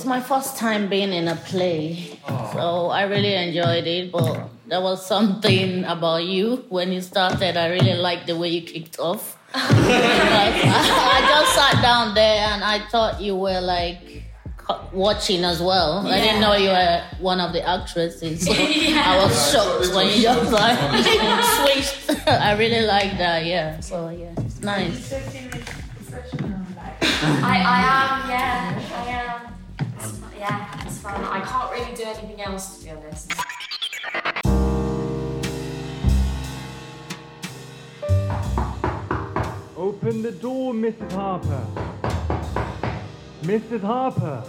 it's my first time being in a play, so I really enjoyed it. But there was something about you when you started. I really liked the way you kicked off. I just sat down there and I thought you were like watching as well. I didn't know you were one of the actresses. So I was shocked when you just like switched. I really like that. Yeah. So yeah, it's nice. I, I am, yeah, yeah, it's fun. I can't really do anything else, to be honest. Open the door, Mrs. Harper. Mrs. Harper,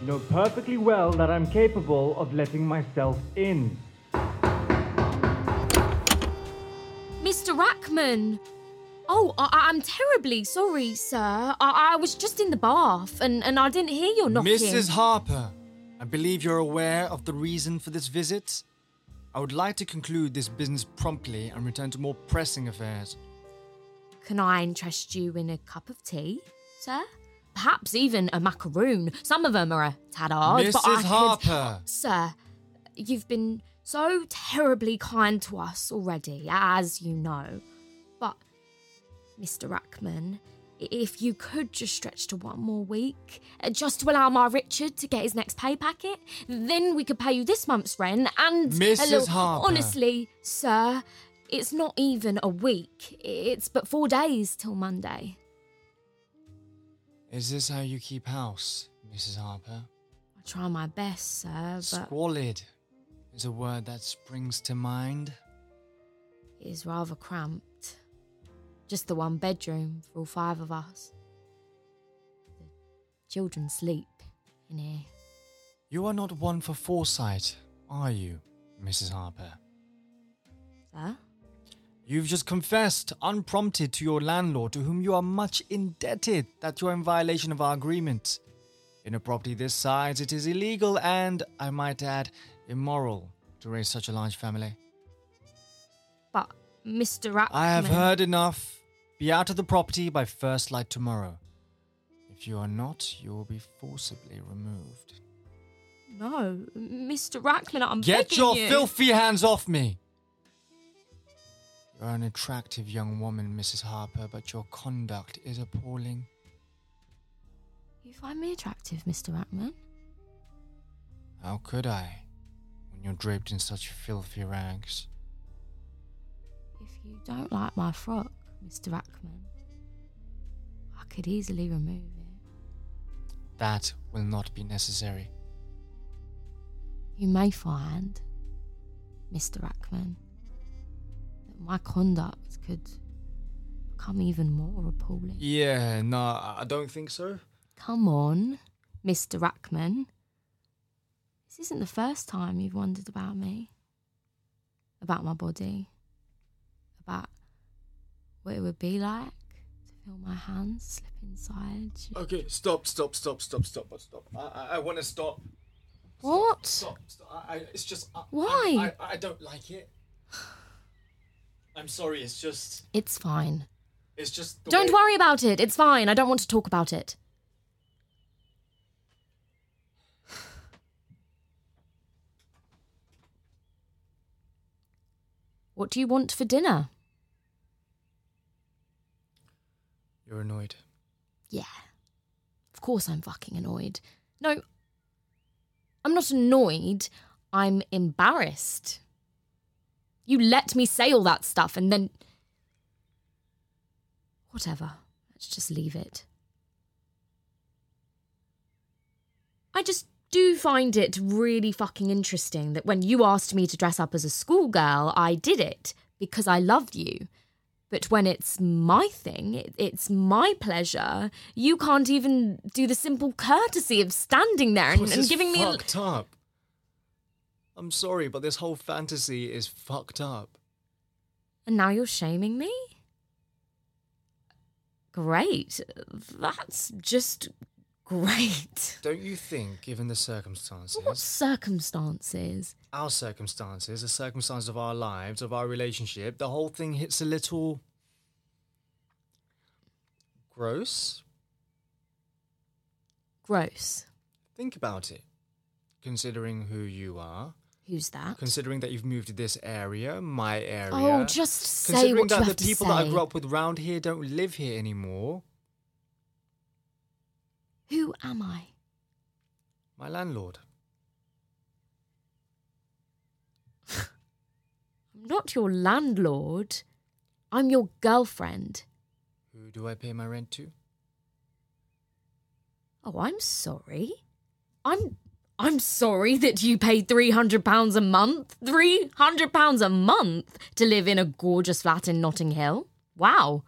you know perfectly well that I'm capable of letting myself in. Mr. Rachman! Oh, I- I'm terribly sorry, sir. I-, I was just in the bath and, and I didn't hear your knocking. Mrs. Harper, I believe you're aware of the reason for this visit. I would like to conclude this business promptly and return to more pressing affairs. Can I interest you in a cup of tea, sir? Perhaps even a macaroon. Some of them are a tad hard, but I Mrs. could- Harper! Sir, you've been so terribly kind to us already, as you know. Mr. Rachman, if you could just stretch to one more week, uh, just to allow my Richard to get his next pay packet, then we could pay you this month's rent and. Mrs. little- Harper. Honestly, sir, it's not even a week. It's but four days till Monday. Is this how you keep house, Mrs. Harper? I try my best, sir, but Squalid is a word that springs to mind. it is rather cramped. Just the one bedroom for all five of us. The children sleep in here. You are not one for foresight, are you, Mrs. Harper? Sir? You've just confessed, unprompted, to your landlord, to whom you are much indebted, that you are in violation of our agreement. In a property this size, it is illegal and, I might add, immoral to raise such a large family. But Mr. Rachman. I have heard enough. Be out of the property by first light tomorrow. If you are not, you will be forcibly removed. No, Mr. Rachman, I'm Get begging your you. filthy hands off me! You're an attractive young woman, Mrs. Harper, but your conduct is appalling. You find me attractive, Mr. Rachman? How could I, when you're draped in such filthy rags? If you don't like my frock, Mr. Rachman, I could easily remove it. That will not be necessary. You may find, Mr. Rachman, that my conduct could become even more appalling. Yeah, no, I don't think so. Come on, Mr. Rachman. This isn't the first time you've wondered about me, about my body, about what it would be like to feel my hands slip inside. you. Okay, stop, stop, stop, stop, stop, stop. I, I, I want to stop. What? Stop, stop. I, I, it's just. I, Why? I, I, I don't like it. I'm sorry, it's just. It's fine. It's just. Don't way- worry about it. It's fine. I don't want to talk about it. What do you want for dinner? You're annoyed. Yeah. Of course I'm fucking annoyed. No, I'm not annoyed. I'm embarrassed. You let me say all that stuff and then. Whatever. Let's just leave it. I just do find it really fucking interesting that when you asked me to dress up as a schoolgirl, I did it because I loved you. But when it's my thing, it's my pleasure, you can't even do the simple courtesy of standing there and, and giving me. a- fucked up. I'm sorry, but this whole fantasy is fucked up. And now you're shaming me? Great. That's just great. Don't you think, given the circumstances, What circumstances? our circumstances, the circumstances of our lives, of our relationship, the whole thing hits a little gross? Gross. Think about it. Considering who you are, Who's that? considering that you've moved to this area, my area. Oh, just say considering what you that have the to people that I grew up with round here don't live here anymore. Who am I? My landlord. I'm not your landlord. I'm your girlfriend. Who do I pay my rent to? Oh, I'm sorry. I'm I'm sorry that you pay £300 a month. £300 a month to live in a gorgeous flat in Notting Hill. Wow.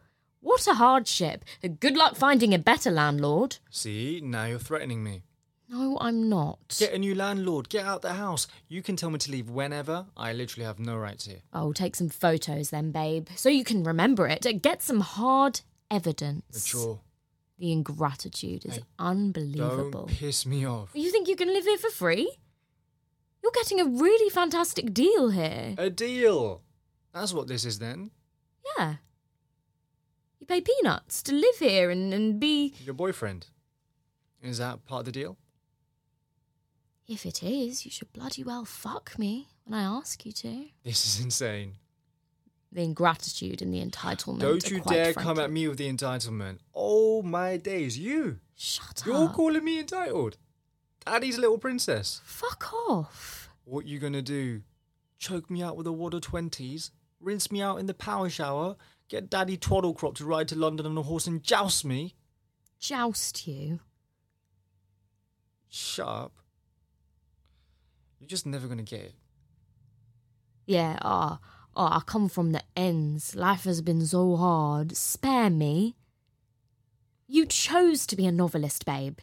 What a hardship. Good luck finding a better landlord. See, now you're threatening me. No, I'm not. Get a new landlord. Get out the house. You can tell me to leave whenever. I literally have no rights here. Oh, take some photos then, babe, so you can remember it. Get some hard evidence. Mature. The ingratitude is Hey, unbelievable. Don't piss me off. You think you can live here for free? You're getting a really fantastic deal here. A deal. That's what this is then. Yeah. You pay peanuts to live here and, and be. Your boyfriend. Is that part of the deal? If it is, you should bloody well fuck me when I ask you to. This is insane. The ingratitude and the entitlement. Don't you dare come at me with the entitlement. Oh my days, you. Shut up. You're calling me entitled. Daddy's little princess. Fuck off. What you gonna do? Choke me out with a wad of twenties? Rinse me out in the power shower? Get Daddy Twaddlecrop to ride to London on a horse and joust me? Joust you. Shut up. You're just never gonna get it. Yeah, ah, oh, I come from the ends. Life has been so hard. Spare me. You chose to be a novelist, babe.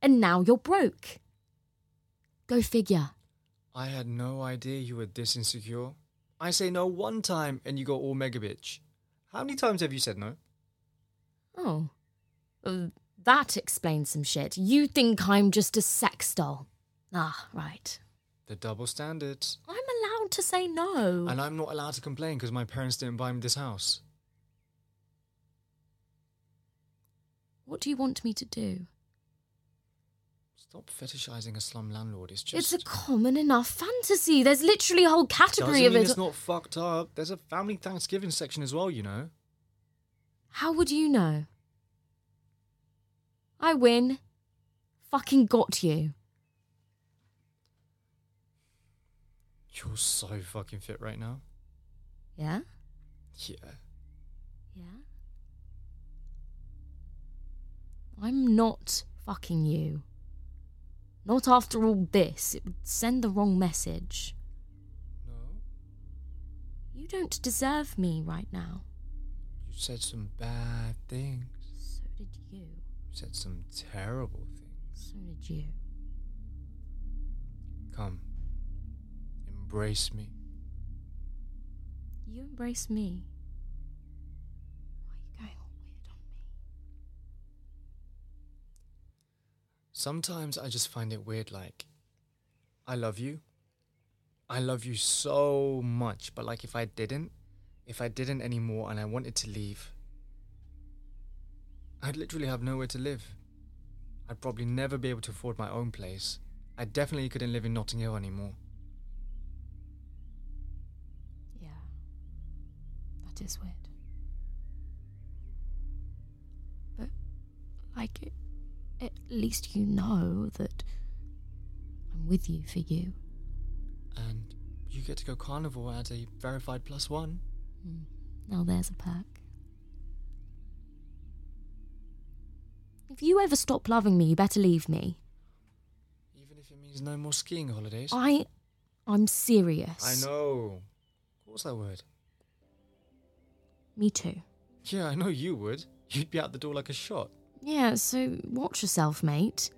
And now you're broke. Go figure. I had no idea you were this insecure. I say no one time and you go all mega bitch. How many times have you said no? Oh. Uh, that explains some shit. You think I'm just a sex doll. Ah, right. The double standards. I'm allowed to say no. And I'm not allowed to complain because my parents didn't buy me this house. What do you want me to do? Stop fetishizing a slum landlord. It's just. It's a common enough fantasy. There's literally a whole category doesn't of mean it. it's not fucked up. There's a family Thanksgiving section as well, you know. How would you know? I win. Fucking got you. You're so fucking fit right now. Yeah? Yeah. Yeah? I'm not fucking you. Not after all this. It would send the wrong message. No. You don't deserve me right now. You said some bad things. So did you. You said some terrible things. So did you. Come. Embrace me. You embrace me. Sometimes I just find it weird, like, I love you. I love you so much, but like, if I didn't, if I didn't anymore and I wanted to leave, I'd literally have nowhere to live. I'd probably never be able to afford my own place. I definitely couldn't live in Notting Hill anymore. Yeah. That is weird. But, like, it, at least you know that I'm with you for you. And you get to go carnival as a verified plus one. Hmm. Now there's a perk. If you ever stop loving me, you better leave me. Even if it means no more skiing holidays. I. I'm serious. I know. Of course I would. Me too. Yeah, I know you would. You'd be out the door like a shot. Yeah, so watch yourself, mate.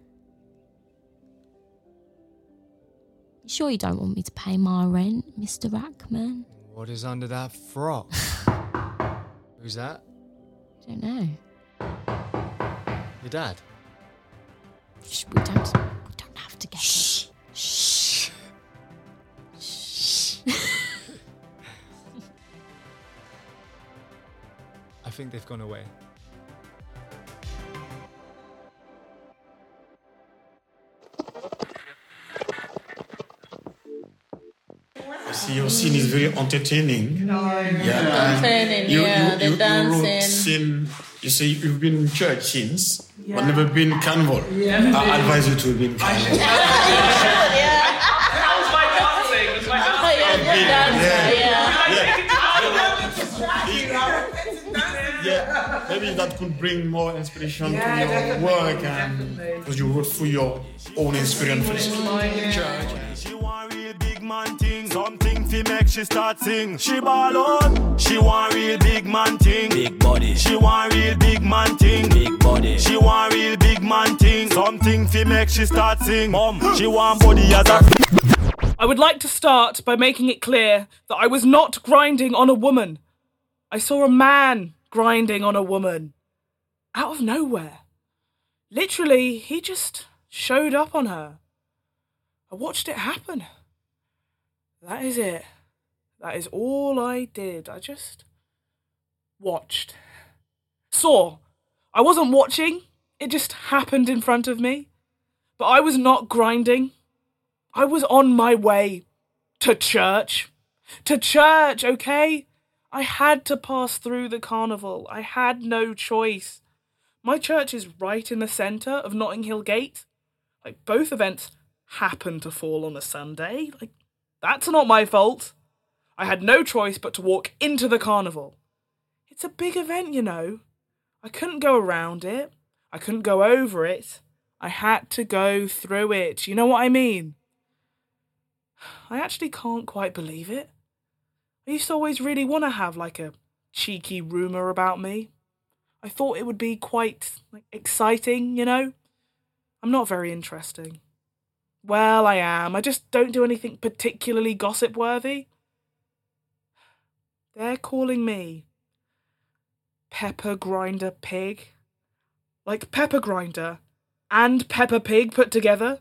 You sure you don't want me to pay my rent, Mr. Rachman? What is under that frock? Who's that? I don't know. Your dad? Shh, we don't. We don't have to get. Shh. Shh. I think they've gone away. Your scene is very entertaining. Yeah, Entertaining, you, yeah, you, the you, you wrote scene. You say you've been in church since, but never been carnival. I advise you to be in carnival. That was my dancing. It was my Oh, dancing. yeah, good dancer, yeah. yeah, maybe that could bring more inspiration to your work, and because you wrote through your own experiences. She want real big man thing. Something fi make she start sing. She ball out. She want real big man thing. Big body. She want real big man thing. Big body. She want real big man thing. Something fi make she start sing. Mom, she want body as a. I would like to start by making it clear that I was not grinding on a woman. I saw a man grinding on a woman. Out of nowhere. Literally, he just showed up on her. I watched it happen. That is it. That is all I did. I just watched. Saw. I wasn't watching, it just happened in front of me. But I was not grinding. I was on my way to church. To church, okay? I had to pass through the carnival. I had no choice. My church is right in the centre of Notting Hill Gate. Like, both events happen to fall on a Sunday. Like, that's not my fault. I had no choice but to walk into the carnival. It's a big event, you know. I couldn't go around it. I couldn't go over it. I had to go through it. You know what I mean? I actually can't quite believe it. I used to always really want to have like a cheeky rumour about me. I thought it would be quite like, exciting, you know? I'm not very interesting. Well, I am. I just don't do anything particularly gossip worthy. They're calling me Pepper Grinder Pig. Like Pepper Grinder and Peppa Pig put together.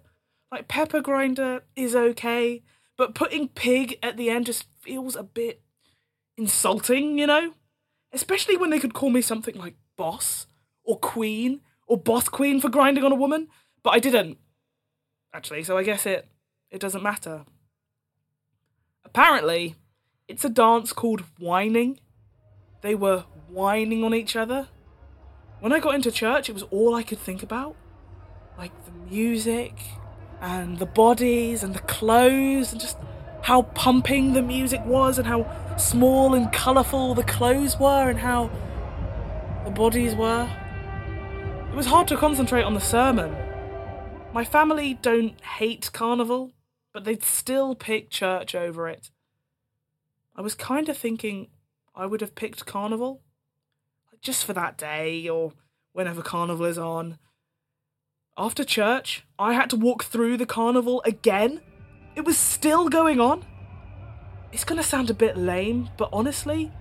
Like Pepper Grinder is okay, but putting pig at the end just feels a bit insulting, you know? Especially when they could call me something like boss or queen or boss queen for grinding on a woman, but I didn't. Actually, so I guess it it doesn't matter. Apparently, it's a dance called whining. They were whining on each other. When I got into church, it was all I could think about. Like the music and the bodies and the clothes and just how pumping the music was and how small and colourful the clothes were and how the bodies were. It was hard to concentrate on the sermon. My family don't hate carnival, but they'd still pick church over it. I was kind of thinking I would have picked carnival, just for that day or whenever carnival is on. After church, I had to walk through the carnival again. It was still going on. It's gonna sound a bit lame, but honestly,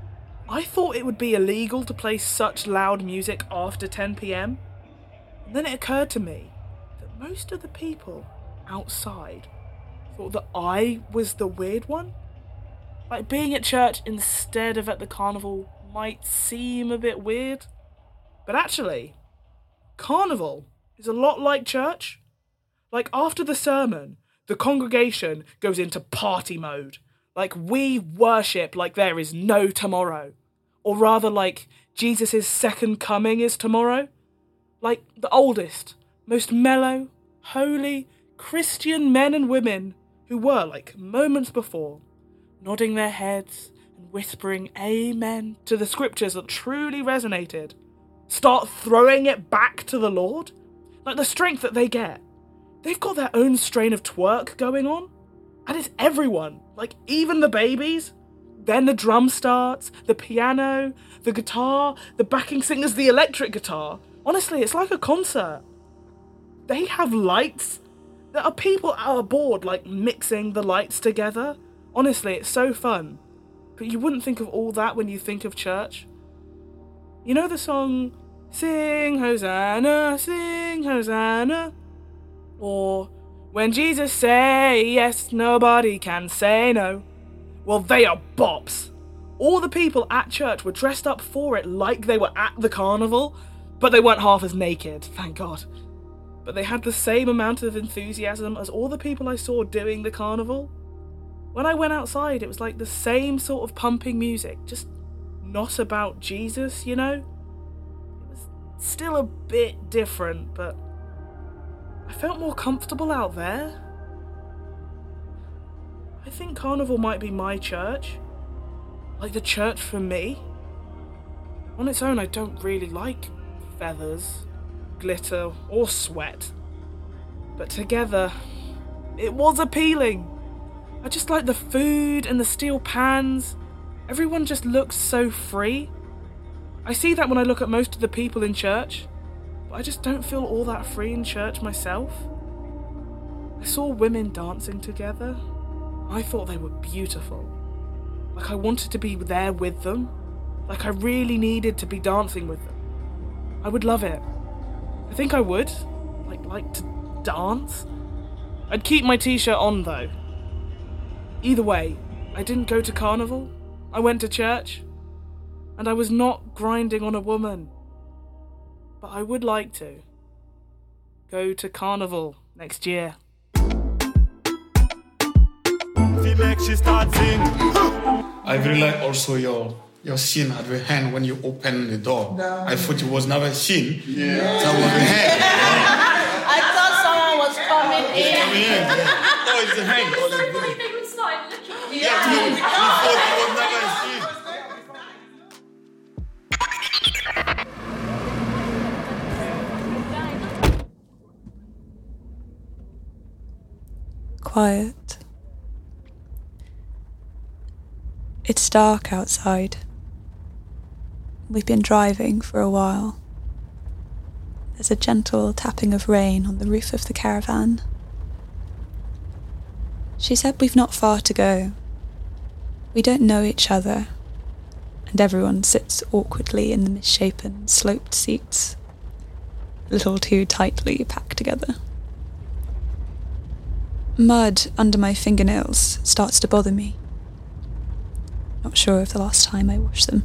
I thought it would be illegal to play such loud music after 10 pm. Then it occurred to me most of the people outside thought that I was the weird one. Like being at church instead of at the carnival might seem a bit weird, but actually, carnival is a lot like church. Like after the sermon, the congregation goes into party mode. Like we worship like there is no tomorrow. Or rather, like Jesus' second coming is tomorrow. Like the oldest, most mellow, holy, Christian men and women who were, like moments before, nodding their heads and whispering amen to the scriptures that truly resonated, start throwing it back to the Lord. Like the strength that they get. They've got their own strain of twerk going on. And it's everyone, like even the babies. Then the drum starts, the piano, the guitar, the backing singers, the electric guitar. Honestly, it's like a concert. They have lights. There are people out aboard, like mixing the lights together. Honestly, it's so fun. But you wouldn't think of all that when you think of church. You know the song Sing Hosanna, sing Hosanna? Or when Jesus say yes, nobody can say no. Well, they are bops. All the people at church were dressed up for it like they were at the carnival, but they weren't half as naked, thank God. But they had the same amount of enthusiasm as all the people I saw doing the carnival. When I went outside, it was like the same sort of pumping music, just not about Jesus, you know? It was still a bit different, but I felt more comfortable out there. I think Carnival might be my church. Like the church for me. On its own, I don't really like feathers, glitter, or sweat. But together, it was appealing. I just like the food and the steel pans. Everyone just looks so free. I see that when I look at most of the people in church, but I just don't feel all that free in church myself. I saw women dancing together. I thought they were beautiful. Like I wanted to be there with them. Like I really needed to be dancing with them. I would love it. I think I would. Like like to dance. I'd keep my t-shirt on though. Either way, I didn't go to carnival. I went to church. And I was not grinding on a woman. But I would like to. Go to carnival next year. Fi make she start sing. I really like also your your scene at the hand when you open the door. I thought it was never scene. Yeah. That was the hand. I thought someone was coming I in. mean, oh, it's the hand. Oh, So that's funny good. they would start looking. Yeah, we we thought it was never a. Quiet. It's dark outside. We've been driving for a while. There's a gentle tapping of rain on the roof of the caravan. She said we've not far to go. We don't know each other, and everyone sits awkwardly in the misshapen, sloped seats, a little too tightly packed together. Mud under my fingernails starts to bother me. Not sure of the last time I washed them.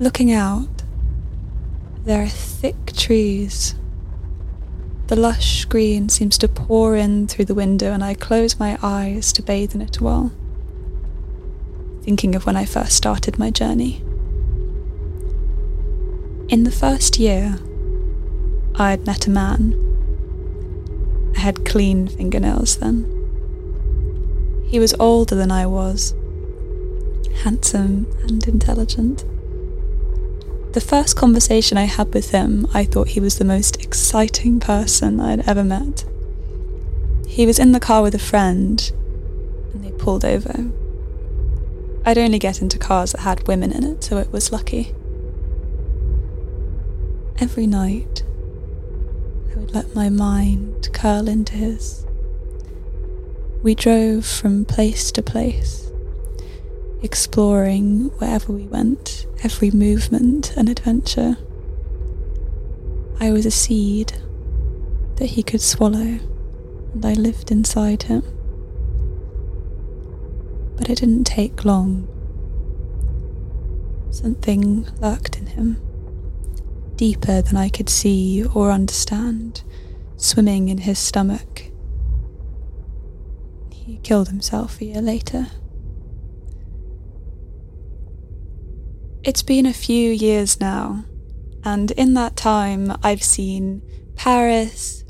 Looking out, there are thick trees. The lush green seems to pour in through the window, and I close my eyes to bathe in it while, thinking of when I first started my journey. In the first year, I had met a man. I had clean fingernails then. He was older than I was, handsome and intelligent. The first conversation I had with him, I thought he was the most exciting person I'd ever met. He was in the car with a friend, and they pulled over. I'd only get into cars that had women in it, so it was lucky. Every night, I would let my mind curl into his. We drove from place to place, exploring wherever we went, every movement an adventure. I was a seed that he could swallow, and I lived inside him. But it didn't take long. Something lurked in him, deeper than I could see or understand, swimming in his stomach. He killed himself a year later. It's been a few years now, and in that time I've seen Paris,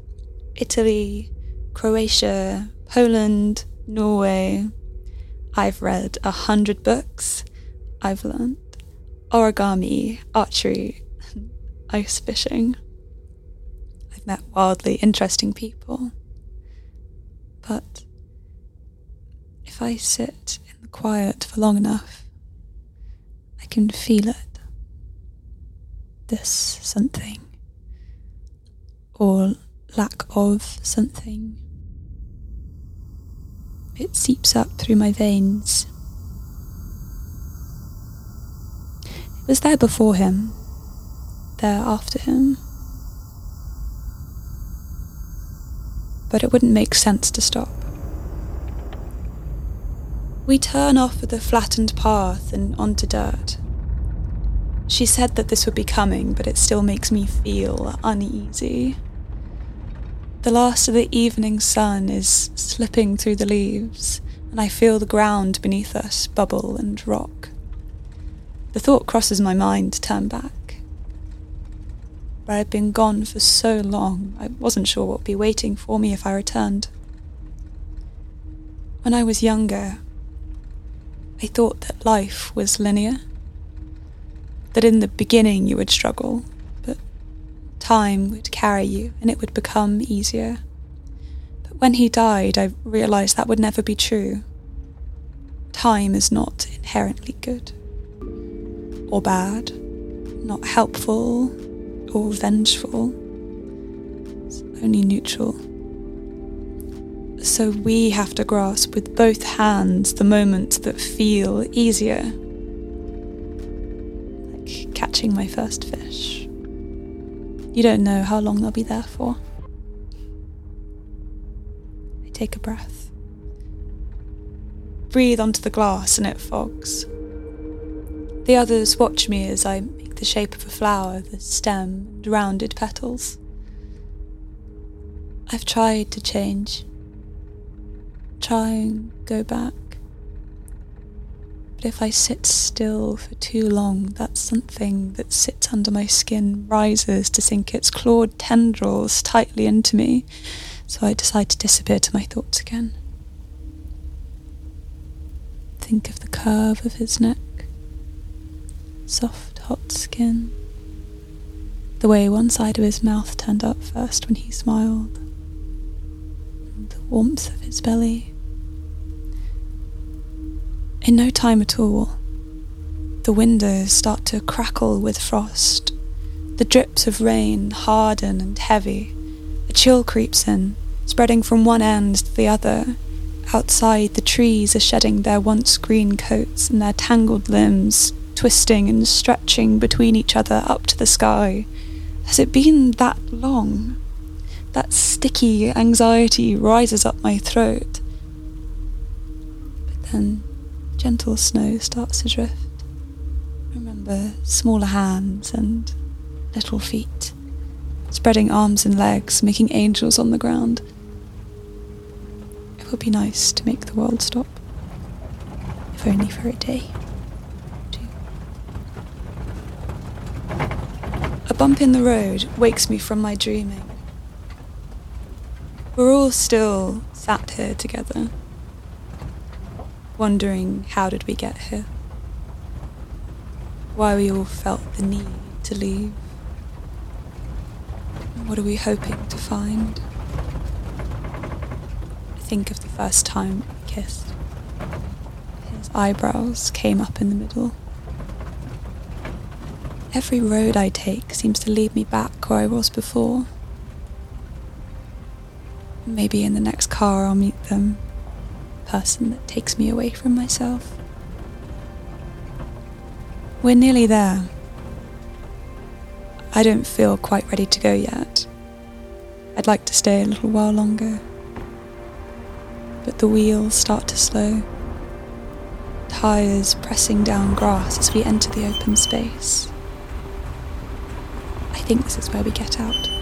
Italy, Croatia, Poland, Norway. I've read a hundred books. I've learned origami, archery, ice fishing. I've met wildly interesting people. But if I sit in the quiet for long enough, can feel it. This something. Or lack of something. It seeps up through my veins. It was there before him, there after him. But it wouldn't make sense to stop. We turn off the flattened path and onto dirt. She said that this would be coming, but it still makes me feel uneasy. The last of the evening sun is slipping through the leaves, and I feel the ground beneath us bubble and rock. The thought crosses my mind to turn back. But I'd been gone for so long, I wasn't sure what would be waiting for me if I returned. When I was younger, I thought that life was linear. That in the beginning you would struggle, but time would carry you and it would become easier. But when he died, I realised that would never be true. Time is not inherently good or bad, not helpful or vengeful. It's only neutral. So we have to grasp with both hands the moments that feel easier. Catching my first fish. You don't know how long they'll be there for. I take a breath. Breathe onto the glass and it fogs. The others watch me as I make the shape of a flower, the stem and rounded petals. I've tried to change try and go back. But if I sit still for too long, that something that sits under my skin rises to sink its clawed tendrils tightly into me, so I decide to disappear to my thoughts again. Think of the curve of his neck, soft, hot skin, the way one side of his mouth turned up first when he smiled, the warmth of his belly in no time at all, the windows start to crackle with frost. The drips of rain harden and heavy. A chill creeps in, spreading from one end to the other. Outside, the trees are shedding their once green coats and their tangled limbs, twisting and stretching between each other up to the sky. Has it been that long? That sticky anxiety rises up my throat. But then gentle snow starts to drift. I remember smaller hands and little feet, spreading arms and legs, making angels on the ground. It would be nice to make the world stop, if only for a day. A bump in the road wakes me from my dreaming. We're all still sat here together wondering how did we get here? Why we all felt the need to leave? What are we hoping to find? I think of the first time we kissed. His eyebrows came up in the middle. Every road I take seems to lead me back where I was before. Maybe in the next car I'll meet them person that takes me away from myself. We're nearly there. I don't feel quite ready to go yet. I'd like to stay a little while longer. But the wheels start to slow, tyres pressing down grass as we enter the open space. I think this is where we get out.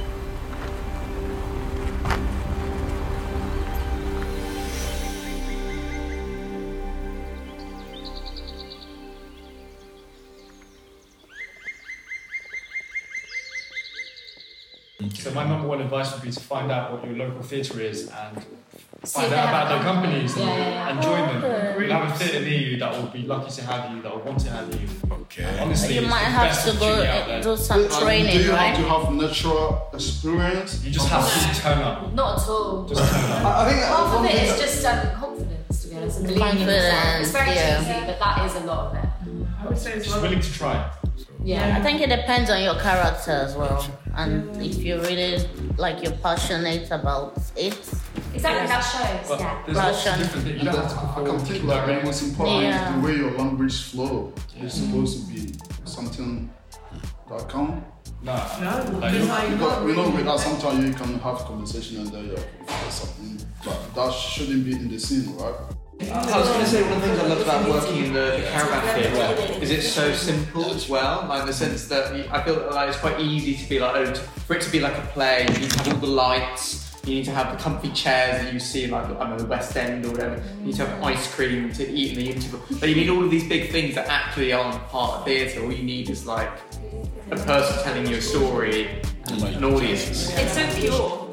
So my number one advice would be to find out what your local theatre is and find out about have their companies Yeah, and, yeah, yeah. and join them. Okay. You'll have a theatre near you that will be lucky to have you, that will want to have you. Okay. Honestly, You might have to go opportunity out and there. do some And do you right? have to have natural experience? You just have to turn up. Not at all. Just turn up. I I think Half of it thing that- just um, confidence, to be honest, and believing in yourself. Confidence, It's very yeah. cheesy, but that is a lot of it. I would say as Just willing to try. Yeah. I think it depends on your character as well. And if you really like you're passionate about it. Exactly, that shows. But yeah. there's lots of Passion. different things. You And don't that, have to I perform can think like the most important Yeah. is the way your language flow. It's mm. supposed to be something that count. No, no. Like, like, you we know that sometimes you can have conversation and then you're something, but that shouldn't be in the scene, right? I was going to say one of the things I love about working in the, the caravan theatre is it's so simple as well. Like in the sense that I feel like it's quite easy to be like, oh, for it to be like a play, you need to have all the lights, you need to have the comfy chairs that you see in like I don't know the West End or whatever. You need to have ice cream to eat in the interval. But you need all of these big things that actually aren't part of theatre. All you need is like a person telling you a story and an audience. It's so pure.